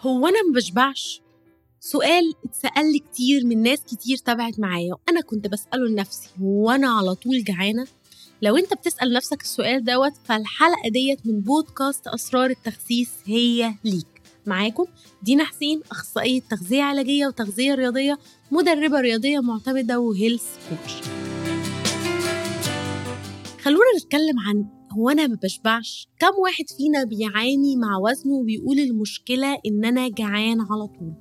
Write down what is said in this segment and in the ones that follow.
هو أنا ما بشبعش؟ سؤال اتسأل لي كتير من ناس كتير تابعت معايا وأنا كنت بسأله لنفسي هو أنا على طول جعانة؟ لو أنت بتسأل نفسك السؤال دوت فالحلقة ديت من بودكاست أسرار التخسيس هي ليك معاكم دينا حسين أخصائية تغذية علاجية وتغذية رياضية مدربة رياضية معتمدة وهيلث كوتش خلونا نتكلم عن هو أنا ما بشبعش. كم واحد فينا بيعاني مع وزنه وبيقول المشكلة إن أنا جعان على طول.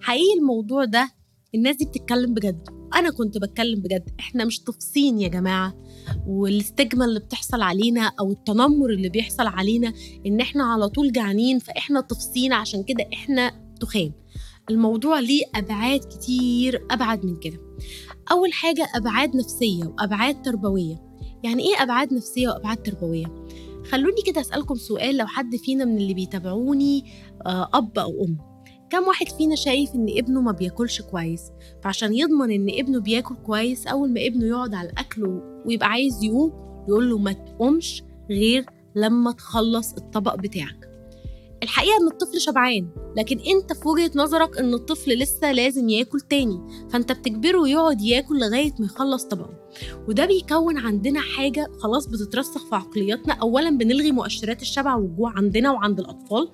حقيقي الموضوع ده الناس دي بتتكلم بجد. أنا كنت بتكلم بجد. إحنا مش تفصين يا جماعة. والاستجمة اللي بتحصل علينا أو التنمر اللي بيحصل علينا إن إحنا على طول جعانين فإحنا تفصين عشان كده إحنا تخان الموضوع ليه أبعاد كتير أبعد من كده. أول حاجة أبعاد نفسية وأبعاد تربوية. يعني إيه أبعاد نفسية وأبعاد تربوية؟ خلوني كده أسألكم سؤال لو حد فينا من اللي بيتابعوني آه، أب أو أم. كم واحد فينا شايف إن ابنه ما بياكلش كويس؟ فعشان يضمن إن ابنه بياكل كويس أول ما ابنه يقعد على الأكل ويبقى عايز يقوم يقول له ما تقومش غير لما تخلص الطبق بتاعك. الحقيقة إن الطفل شبعان لكن أنت في وجهة نظرك إن الطفل لسه لازم ياكل تاني فأنت بتجبره يقعد ياكل لغاية ما يخلص طبقه وده بيكون عندنا حاجة خلاص بتترسخ في عقلياتنا. اولا بنلغي مؤشرات الشبع والجوع عندنا وعند الأطفال.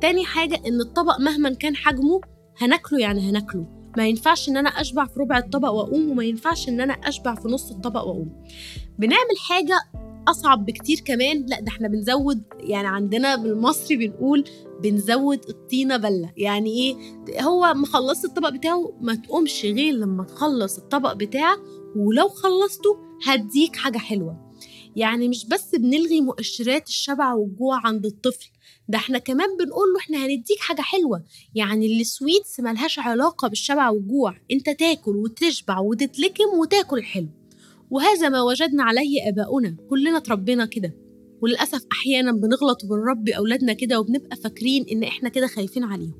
تاني حاجة إن الطبق مهما كان حجمه هناكله يعني هناكله. ما ينفعش إن أنا أشبع في ربع الطبق وأقوم وما ينفعش إن أنا أشبع في نص الطبق وأقوم. بنعمل حاجة أصعب بكتير كمان. لا ده إحنا بنزود يعني عندنا بالمصري بنقول بنزود الطينه بلة. يعني إيه؟ هو مخلص الطبق بتاعه ما تقومش غير لما تخلص الطبق بتاعك ولو خلصته هديك حاجة حلوة. يعني مش بس بنلغي مؤشرات الشبع والجوع عند الطفل ده إحنا كمان بنقول له إحنا هنديك حاجة حلوة. يعني السويتس ملهاش علاقة بالشبع والجوع. أنت تاكل وتشبع وتتلكم وتاكل حلو وهذا ما وجدنا عليه آباؤنا كلنا اتربينا كده. وللأسف أحيانا بنغلط وبنربي أولادنا كده وبنبقى فاكرين إن إحنا كده خايفين عليهم.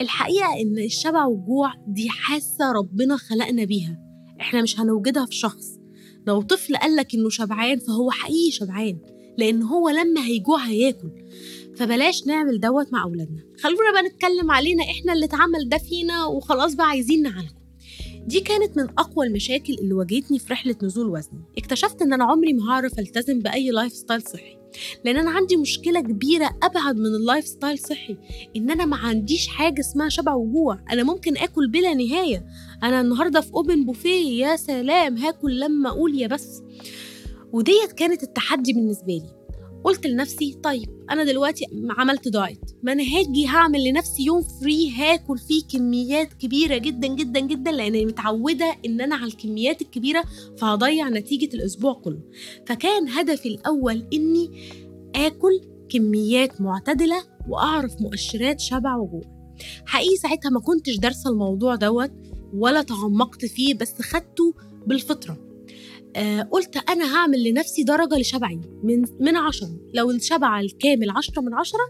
الحقيقة إن الشبع والجوع دي حاسة ربنا خلقنا بيها. إحنا مش هنوجدها في شخص. لو طفل قالك إنه شبعان فهو حقيقي شبعان لأن هو لما هيجوع هياكل. فبلاش نعمل دوت مع أولادنا. خلونا بقى نتكلم علينا إحنا اللي اتعمل ده فينا وخلاص بقى عايزين نعالجه دي كانت من أقوى المشاكل اللي واجهتني في رحلة نزول وزني. اكتشفت إن أنا عمري ما هعرف ألتزم بأي lifestyle صحي. لأن أنا عندي مشكلة كبيرة أبعد من ال lifestyle صحي. إن أنا ما عنديش حاجة اسمها شبع وجوع. أنا ممكن آكل بلا نهاية. أنا النهاردة في open buffet يا سلام هاكل لما أقول يا بس. وديت كانت التحدي بالنسبة لي. قلت لنفسي طيب أنا دلوقتي عملت diet. ما أنا هاجي هعمل لنفسي يوم free هاكل فيه كميات كبيرة جدا جدا جدا لاني متعودة إن أنا على الكميات الكبيرة فهضيع نتيجة الأسبوع كله. فكان هدفي الأول إني آكل كميات معتدلة وأعرف مؤشرات شبع وجوع. حقيقي ساعتها ما كنتش دارسة الموضوع دوت ولا تعمقت فيه بس خدته بالفطرة. آه قلت أنا هعمل لنفسي درجة لشبعي من من عشرة. لو الشبع الكامل عشرة من عشرة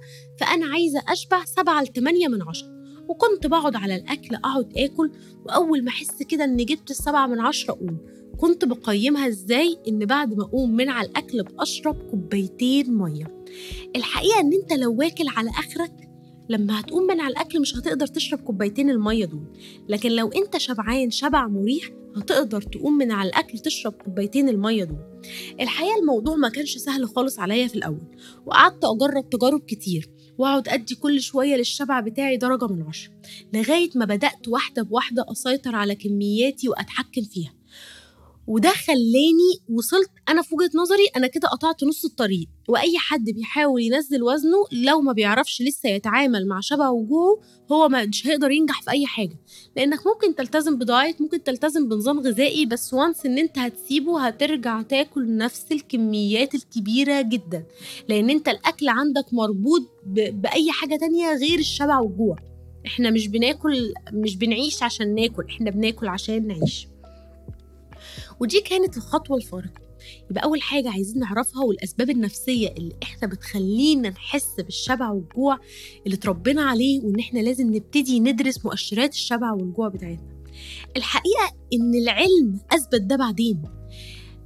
فأنا عايزة أشبع سبعة لتمانية من عشرة. وكنت بقعد على الأكل أقعد آكل وأول ما أحس كده إني جبت السبعة من عشرة أقوم. كنت بقيمها إزاي؟ إن بعد ما أقوم من على الأكل بأشرب كوبايتين مية. الحقيقة إن أنت لو واكل على آخرك لما هتقوم من على الأكل مش هتقدر تشرب كوبايتين المية دول. لكن لو أنت شبعان شبع مريح هتقدر تقوم من على الأكل تشرب كوبايتين المية دول. الحقيقة الموضوع ما كانش سهل خالص عليا في الأول وقعدت أجرب تجارب كتير وأقعد أدي كل شوية للشبع بتاعي درجة من عشرة لغاية ما بدأت واحدة بواحدة أسيطر على كمياتي وأتحكم فيها. وده خلاني وصلت أنا في وجهة نظري أنا كده قطعت نص الطريق. وأي حد بيحاول ينزل وزنه لو ما بيعرفش لسه يتعامل مع شبع وجوعه هو مش هيقدر ينجح في أي حاجة. لأنك ممكن تلتزم بدايت ممكن تلتزم بنظام غذائي بس وانس إن أنت هتسيبه هترجع تاكل نفس الكميات الكبيرة جدا. لأن أنت الأكل عندك مربوط بأي حاجة تانية غير الشبع والجوع. إحنا مش بناكل مش بنعيش عشان ناكل إحنا بناكل عشان نعيش. ودي كانت الخطوة الفارقة. يبقى أول حاجة عايزين نعرفها والأسباب النفسية اللي إحنا بتخلينا نحس بالشبع والجوع اللي اتربينا عليه وإن إحنا لازم نبتدي ندرس مؤشرات الشبع والجوع بتاعتنا. الحقيقة إن العلم أثبت ده بعدين.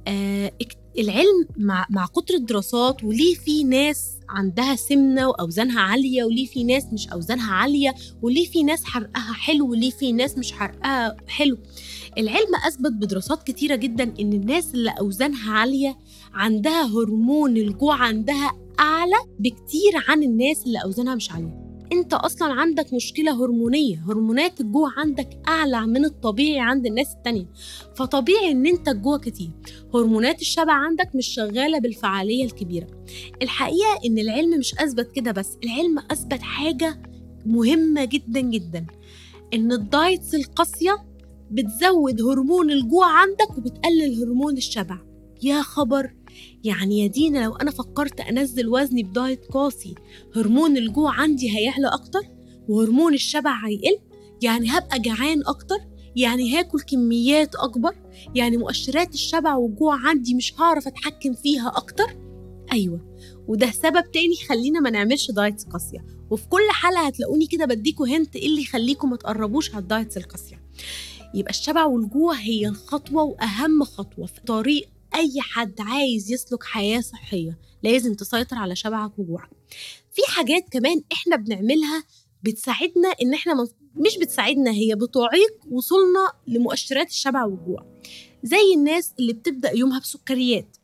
آه العلم مع مع كتر الدراسات وليه في ناس عندها سمنة وأوزانها عالية وليه في ناس مش أوزانها عالية وليه في ناس حرقها حلو وليه في ناس مش حرقها حلو. العلم أثبت بدراسات كتيرة جدا إن الناس اللي أوزانها عالية عندها هرمون الجوع عندها أعلى بكتير عن الناس اللي أوزانها مش عالية. انت أصلا عندك مشكلة هرمونية هرمونات الجوع عندك أعلى من الطبيعي عند الناس التانية. فطبيعي إن انت تجوع كتير. هرمونات الشبع عندك مش شغالة بالفعالية الكبيرة. الحقيقة إن العلم مش أثبت كده بس العلم أثبت حاجة مهمة جدا جدا. إن الدايتس القاسية بتزود هرمون الجوع عندك وبتقلل هرمون الشبع. يا خبر! يعني يا دينا لو أنا فكرت أنزل وزني ب diet قاسي هرمون الجوع عندي هيعلى أكتر وهرمون الشبع هيقل يعني هبقى جعان أكتر يعني هاكل كميات أكبر يعني مؤشرات الشبع والجوع عندي مش هعرف أتحكم فيها أكتر؟ أيوة وده سبب تاني خلينا ما نعملش diets قاسية وفي كل حلقة هتلاقوني كده بديكوا hint إيه اللي يخليكم ما تقربوش على ال diets القاسية. يبقى الشبع والجوع هي الخطوة وأهم خطوة في طريق أي حد عايز يسلك حياة صحية لازم تسيطر على شبعك وجوعك. في حاجات كمان إحنا بنعملها بتساعدنا إن إحنا مش بتساعدنا هي بتعيق وصولنا لمؤشرات الشبع والجوع. زي الناس اللي بتبدأ يومها بسكريات.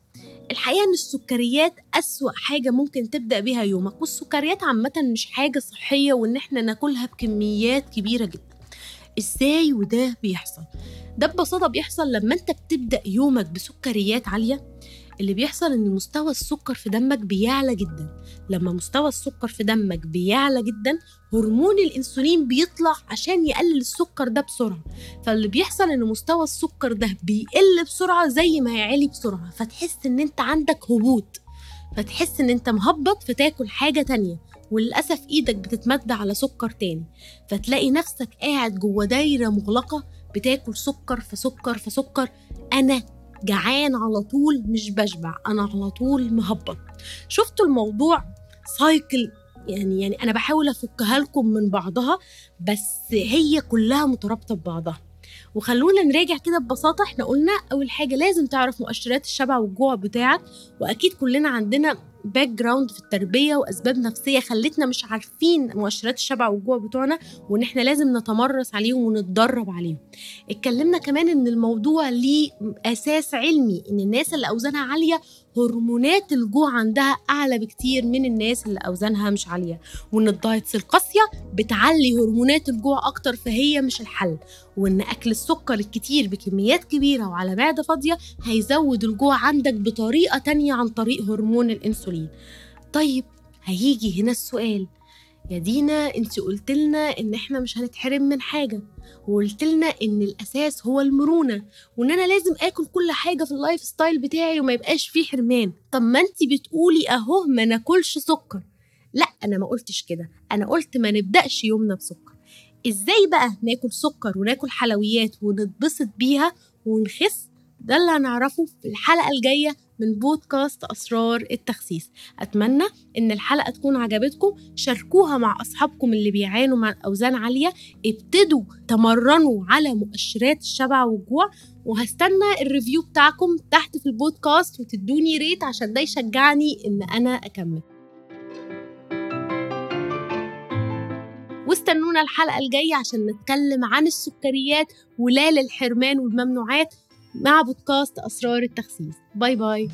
الحقيقة إن السكريات أسوأ حاجة ممكن تبدأ بيها يومك والسكريات عامة مش حاجة صحية وإن إحنا ناكلها بكميات كبيرة جدا. إزاي وده بيحصل؟ ده ببساطة بيحصل لما أنت بتبدأ يومك بسكريات عالية اللي بيحصل إن مستوى السكر في دمك بيعلى جدا. لما مستوى السكر في دمك بيعلى جدا هرمون الإنسولين بيطلع عشان يقلل السكر ده بسرعة. فاللي بيحصل إن مستوى السكر ده بيقل بسرعة زي ما يعلي بسرعة. فتحس إن أنت عندك هبوط. فتحس إن أنت مهبط فتاكل حاجة تانية. وللأسف إيدك بتتمد على سكر تاني. فتلاقي نفسك قاعد جوه دايرة مغلقة بتاكل سكر فسكر فسكر أنا جعان على طول مش بشبع أنا على طول مهبط. شفتوا الموضوع سايكل يعني يعني أنا بحاول أفكها لكم من بعضها بس هي كلها مترابطة ببعضها. وخلونا نراجع كده ببساطة. إحنا قلنا أول حاجة لازم تعرف مؤشرات الشبع والجوع بتاعك وأكيد كلنا عندنا background في التربية وأسباب نفسية خلتنا مش عارفين مؤشرات الشبع والجوع بتوعنا وإن إحنا لازم نتمرس عليهم ونتدرب عليهم. اتكلمنا كمان إن الموضوع ليه أساس علمي إن الناس اللي أوزانها عالية هرمونات الجوع عندها أعلى بكتير من الناس اللي أوزانها مش عالية. وإن ال diets القاسية بتعلي هرمونات الجوع أكتر فهي مش الحل. وإن أكل السكر الكتير بكميات كبيرة وعلى معدة فاضية هيزود الجوع عندك بطريقة تانية عن طريق هرمون الإنسولين. طيب هيجي هنا السؤال. يا دينا انت قلت لنا ان إحنا مش هنتحرم من حاجة وقلت لنا ان الأساس هو المرونة وإن أنا لازم آكل كل حاجة في ال lifestyle بتاعي وما يبقاش فيه حرمان. طب ما انت بتقولي أهو ما ناكلش سكر. لا أنا ما قلتش كده أنا قلت ما نبدأش يومنا بسكر. إزاي بقى ناكل سكر وناكل حلويات ونتبسط بيها ونخس؟ ده اللي هنعرفه في الحلقة الجاية من بودكاست أسرار التخسيس. أتمنى إن الحلقة تكون عجبتكم. شاركوها مع أصحابكم اللي بيعانوا من أوزان عالية. ابتدوا تمرنوا على مؤشرات الشبع والجوع. وهستنى ال review بتاعكم تحت في البودكاست وتدوني rate عشان ده يشجعني إن أنا أكمل. واستنونا الحلقة الجاية عشان نتكلم عن السكريات ولا للحرمان والممنوعات. مع بودكاست أسرار التخسيس. باي باي.